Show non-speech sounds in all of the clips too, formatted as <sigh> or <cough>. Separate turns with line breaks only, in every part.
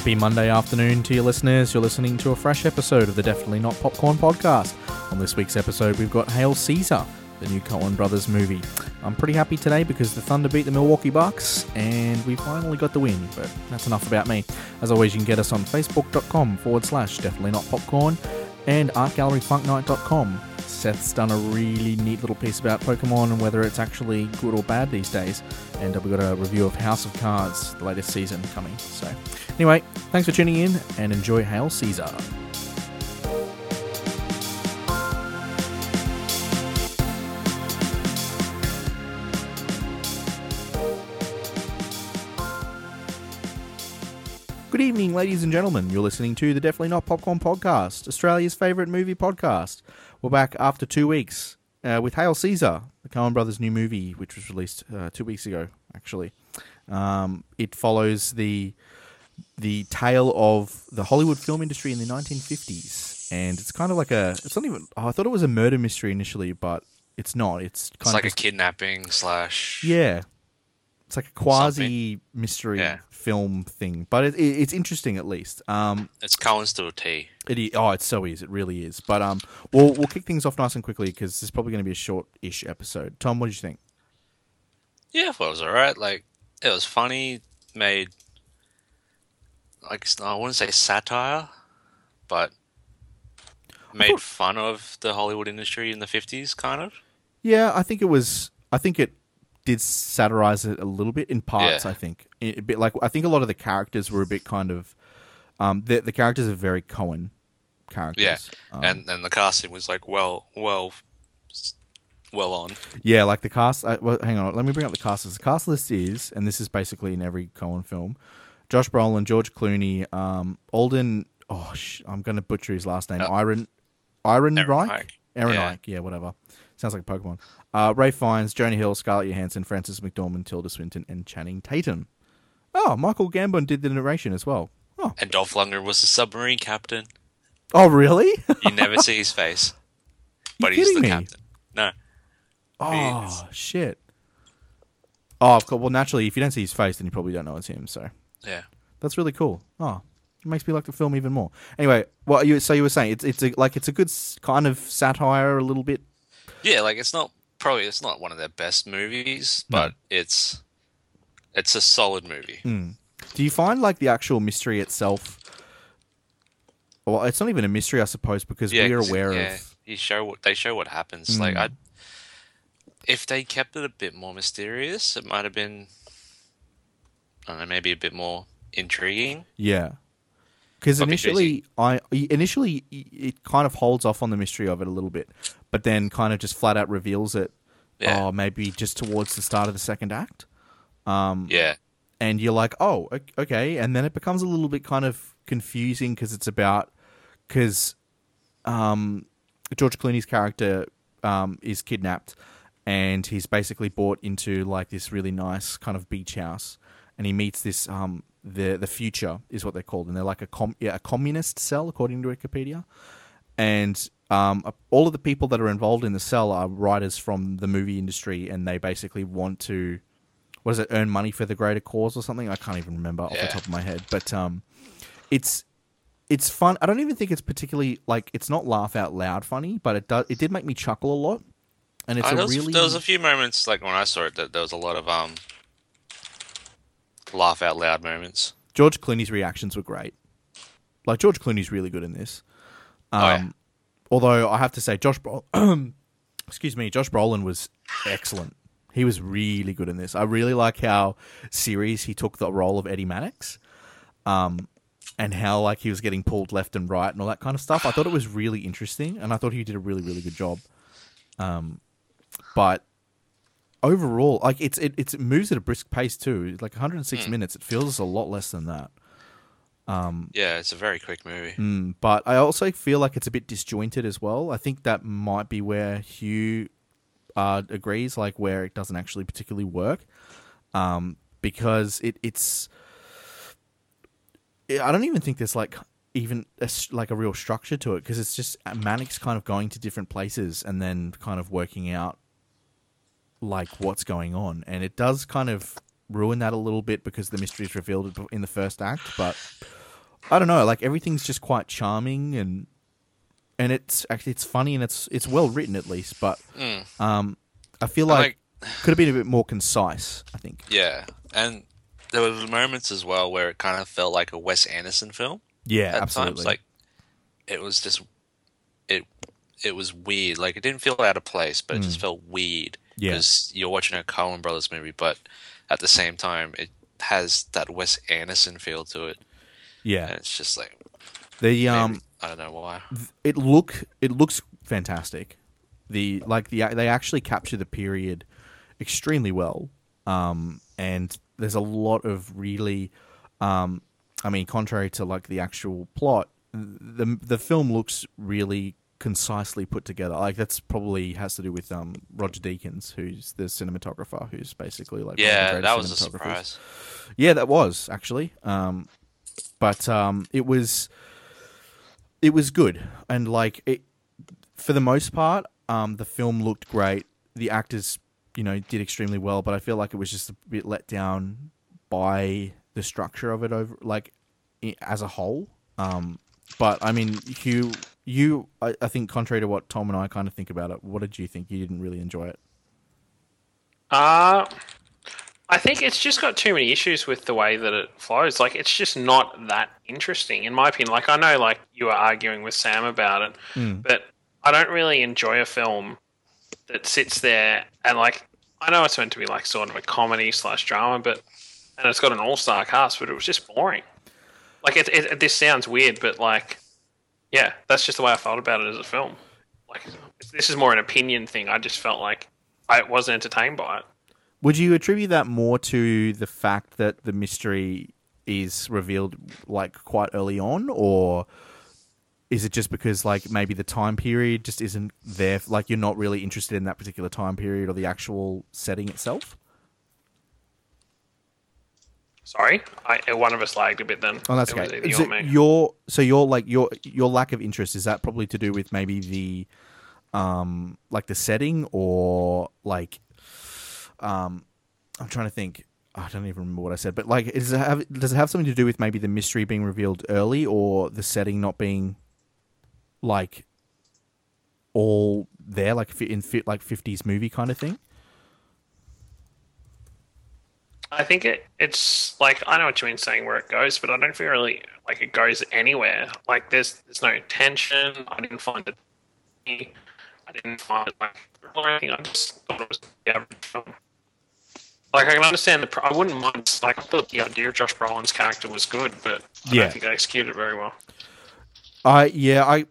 Happy Monday afternoon to your listeners. You're listening to a fresh episode of the Definitely Not Popcorn podcast. On this week's episode, we've got Hail Caesar, the new Coen Brothers movie. I'm pretty happy today because the Thunder beat the Milwaukee Bucks and we finally got the win, but that's enough about me. As always, you can get us on facebook.com forward slash definitely not popcorn and artgalleryfunknight.com. Seth's done a really neat little piece about Pokemon and whether it's actually good or bad these days. And we've got a review of House of Cards, the latest season coming. So, anyway, thanks for tuning in and enjoy Hail Caesar. Good evening, ladies and gentlemen. You're listening to the Definitely Not Popcorn podcast, Australia's favourite movie podcast. We're back after two weeks uh, with Hail Caesar, the Coen Brothers' new movie, which was released uh, two weeks ago. Actually, um, it follows the the tale of the Hollywood film industry in the 1950s, and it's kind of like a. It's not even. Oh, I thought it was a murder mystery initially, but it's not. It's kind
It's
of
like a kidnapping slash.
yeah, it's like a quasi mystery
Yeah.
film thing, but it, it, it's interesting at least. Um,
It's Coen's to a T.
It is, oh, it so is. It really is. But um, we'll we'll kick things off nice and quickly because this is probably going to be a short-ish episode. Tom, what did you think?
Yeah, well, it was alright. Like, it was funny, made. Like, I wouldn't say satire, but made
thought-
fun of the Hollywood industry in the 50s, kind of.
Yeah, I think it was. I think it did satirize it a little bit in parts.
Yeah.
I think a bit like I think a lot of the characters were a bit kind of. Um, the the characters are very Coen characters.
Yeah.
Um,
and and the casting was like, well, well, well on.
Yeah, like the cast. I, well, hang on, let me bring up the cast. list. The cast list is, and this is basically in every Coen film: Josh Brolin, George Clooney, um, Alden. Oh, sh- I'm going to butcher his last name.
Uh,
Iron, Iron
Aaron
Reich,
Reich.
Aaron
Yeah.
Reich. Yeah, whatever. Sounds like a Pokemon. Uh, Ralph Fiennes, Jonah Hill, Scarlett Johansson, Frances McDormand, Tilda Swinton, and Channing Tatum. Oh, Michael Gambon did the narration as well. Oh,
And Dolph Lundgren was the submarine captain.
oh, really?
You never see his face, <laughs> but
You
he's the
me?
captain. No.
oh, shit. Oh, of course. Well, naturally, if you don't see his face, then you probably don't know it's him. So.
Yeah.
That's really cool. Oh, it makes me like the film even more. Anyway, what you so you were saying it's it's a, like it's a good s- kind of satire, a little bit.
Yeah, like it's not probably it's not one of their best movies, but it's it's a solid movie. Hmm.
Do you find like the actual mystery itself? Well, it's not even a mystery, I suppose, because
Yeah, we're
aware
yeah,
of.
you show what they show what happens. Like hmm. I, if they kept it a bit more mysterious, it might have been, I don't know, maybe a bit more intriguing.
Yeah, because initially, I initially it kind of holds off on the mystery of it a little bit, but then kind of just flat out reveals it.
Yeah.
Oh, maybe just towards the start of the second act. Um,
Yeah,
and you're like, oh, okay, and then it becomes a little bit kind of confusing because it's about because um, George Clooney's character um, is kidnapped, and he's basically brought into like this really nice kind of beach house, and he meets this um, the the future is what they're called, and they're like a com- yeah, a communist cell according to Wikipedia, and um, all of the people that are involved in the cell are writers from the movie industry, and they basically want to what is it earn money for the greater cause or something? I can't even remember off the top of my head. But um it's it's fun. I don't even think it's particularly like it's not laugh out loud funny but it does it did make me chuckle a lot. And it's
Uh,
a
there, was,
really
there was a few moments like when I saw it that there was a lot of um laugh out loud moments.
george clooney's reactions were great like george clooney's really good in this um
Oh, yeah.
although i have to say josh Bro- <clears throat> excuse me josh brolin was excellent he was really good in this i really like how serious he took the role of eddie mannix um, and how like he was getting pulled left and right and all that kind of stuff. I thought it was really interesting, and I thought he did a really really good job. Um, but overall, like it's it, it's, it moves at a brisk pace too. Like 106 minutes, it feels a lot less than that.
Yeah, it's a very quick movie.
Mm, but I also feel like it's a bit disjointed as well. I think that might be where Hugh uh, agrees, like where it doesn't actually particularly work, um, because it it's. I don't even think there's like even a, like a real structure to it because it's just Mannix kind of going to different places and then kind of working out like what's going on, and it does kind of ruin that a little bit because the mystery is revealed in the first act. But I don't know, like everything's just quite charming and and it's actually it's funny and it's it's well written at least, but
Mm.
um, I feel
And,
like, could have been a bit more concise. I think.
yeah, and there were moments as well where it kind of felt like a Wes Anderson film.
Yeah,
at
absolutely.
times. Like it was just it it was weird. Like it didn't feel out of place, but it just felt weird
Mm. Yeah.
because you're watching a Coen Brothers movie, but at the same time, it has that Wes Anderson feel to it,
yeah,
and it's just like
the um,
I don't know why.
it look it looks fantastic. The like the they actually capture the period extremely well, um, and there's a lot of really, um, I mean, contrary to like the actual plot, the the film looks really concisely put together. Like that's probably has to do with um Roger Deakins, who's the cinematographer, who's basically like one of the
Yeah, that was a surprise.
Yeah, that was actually. Um, but um, it was it was good, and like it for the most part, um, the film looked great. The actors, you know, did extremely well, but I feel like it was just a bit let down by the structure of it over like as a whole. Um, but I mean, Hugh, you, I, I think, contrary to what Tom and I kind of think about it, what did you think? You didn't really enjoy it.
Uh, I think it's just got too many issues with the way that it flows. Like, it's just not that interesting, in my opinion. Like, I know, like, you were arguing with Sam about it,
Mm.
but I don't really enjoy a film that sits there and, like, I know it's meant to be, like, sort of a comedy slash drama, but, and it's got an all star cast, but it was just boring. Like, it, it, this sounds weird, but, like, yeah, that's just the way I felt about it as a film. Like, this is more an opinion thing. I just felt like I wasn't entertained by it.
Would you attribute that more to the fact that the mystery is revealed like quite early on, or is it just because like maybe the time period just isn't there? Like you're not really interested in that particular time period or the actual setting itself?
Sorry, I, one of us lagged a bit then.
Oh, that's
It
okay.
either
Is
you or
it your so your like your your lack of interest is that probably to do with maybe the um like the setting or like um I'm trying to think. I don't even remember what I said, but like, is it have, does it have something to do with maybe the mystery being revealed early or the setting not being like all there, like in like 50s movie kind of thing?
I think it, it's like I know what you mean saying where it goes, but I don't feel really like it goes anywhere. Like there's there's no tension. I didn't find it. I didn't find it like or anything. I just thought it was the average film. Like I can understand the. I wouldn't mind. Like I thought the idea of Josh Brolin's character was good, but I
Yeah.
don't think they executed it very well.
I yeah, I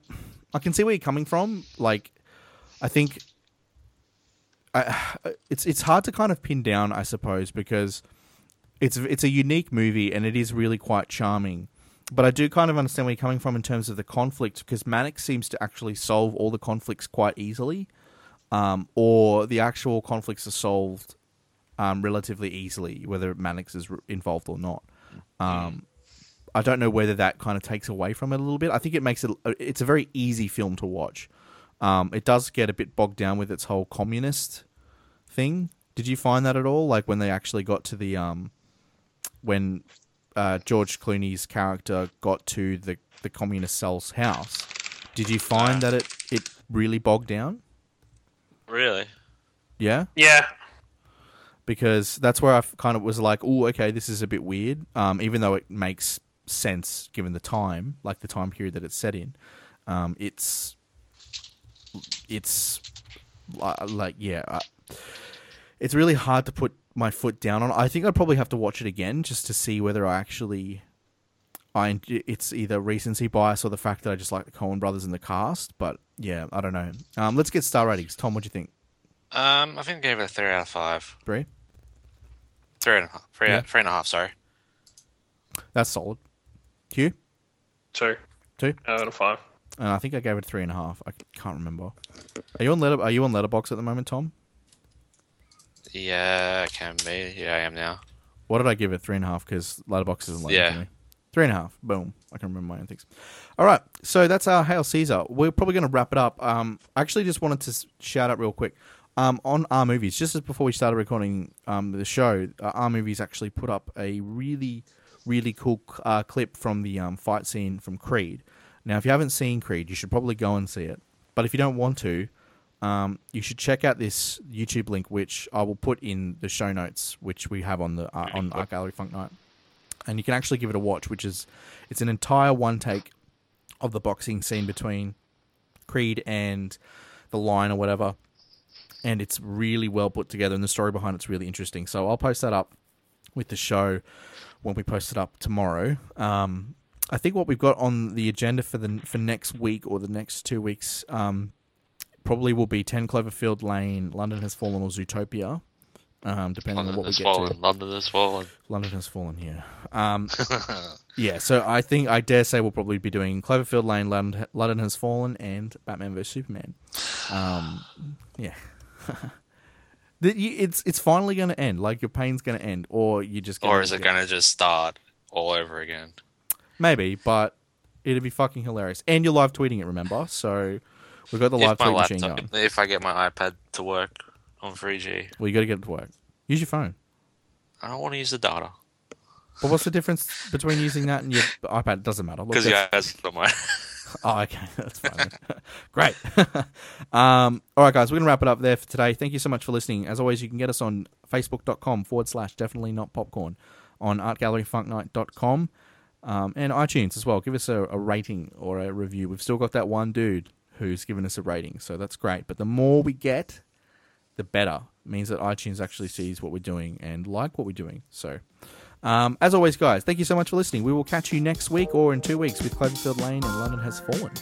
I can see where you're coming from. Like, I think I, <sighs> it's it's hard to kind of pin down, I suppose, because it's it's a unique movie and it is really quite charming. But I do kind of understand where you're coming from in terms of the conflict, because Mannix seems to actually solve all the conflicts quite easily, um, or the actual conflicts are solved um, relatively easily, whether Mannix is involved or not. Um, I don't know whether that kind of takes away from it a little bit. I think it makes it it's a very easy film to watch. Um, it does get a bit bogged down with its whole communist thing. Did you find that at all? Like when they actually got to the um, when uh, George Clooney's character got to the the communist cell's house, did you find that it it really bogged down?
Really?
Yeah,
Yeah,
because that's where I kind of was like, oh, okay, this is a bit weird. Um, even though it makes sense given the time, like the time period that it's set in, um, it's it's like yeah, uh, it's really hard to put my foot down on. I think I'd probably have to watch it again just to see whether I actually. I it's either recency bias or the fact that I just like the Coen brothers in the cast, but yeah, I don't know. Um, let's get star ratings. Tom, what do you think?
Um, I think I gave it a three out of five.
Bree?
Three and a half. Three,
Yeah.
three and a half. Sorry.
That's solid. Hugh?
two.
Two?
Out of five.
And I think I gave it three and a half. I can't remember. Are you on letter? Are you on Letterboxd at the moment, Tom?
Yeah, I can be. Yeah, I am now.
What did I give it? Three and a half because Letterboxd isn't like
Yeah.
Three and a half. Boom. I can remember my own things. All right. So that's our Hail Caesar. We're probably going to wrap it up. Um, I actually just wanted to shout out real quick. Um, on our movies, just as before we started recording um, the show, uh, our movies actually put up a really, really cool uh, clip from the um, fight scene from Creed. Now, if you haven't seen Creed, you should probably go and see it. But if you don't want to, um, you should check out this YouTube link, which I will put in the show notes, which we have on the uh, on Art Gallery Funk Night, and you can actually give it a watch. Which is it's an entire one take of the boxing scene between Creed and the line or whatever, and it's really well put together, and the story behind it's really interesting. So I'll post that up with the show when we post it up tomorrow. Um, I think what we've got on the agenda for the for next week or the next two weeks um, probably will be Ten Cloverfield Lane, London Has Fallen, or Zootopia, um, depending
London
on what we get
fallen.
to.
London has fallen.
London Has Fallen here. Um, <laughs> yeah, so I think I dare say we'll probably be doing Cloverfield Lane, London, London Has Fallen, and Batman vs Superman. Um, yeah. <laughs> The- you- it's it's finally going to end. Like your pain's going to end, or you just
or is it going to just start all over again?
Maybe, but it'd be fucking hilarious. And you're live tweeting it, remember? So we've got the live
if
tweet machine going.
if I get my iPad to work on 3G,
Well, you got to get it to work. Use your phone.
I don't want to use the data
But what's the difference between using that and your iPad? It doesn't matter.
Because you
that's-
guys got my. <laughs>
Oh, okay, <laughs> that's fine. <laughs> Great. um, all right, guys, we're gonna wrap it up there for today. Thank you so much for listening. As always, you can get us on facebook.com forward slash definitely not popcorn, on artgalleryfunknight.com, um, and iTunes as well. Give us a, a rating or a review. We've still got that one dude who's given us a rating, so that's great. But the more we get, the better. It means that iTunes actually sees what we're doing and like what we're doing. So. Um, as always, guys, thank you so much for listening. We will catch you next week or in two weeks with Cloverfield Lane and London Has Fallen.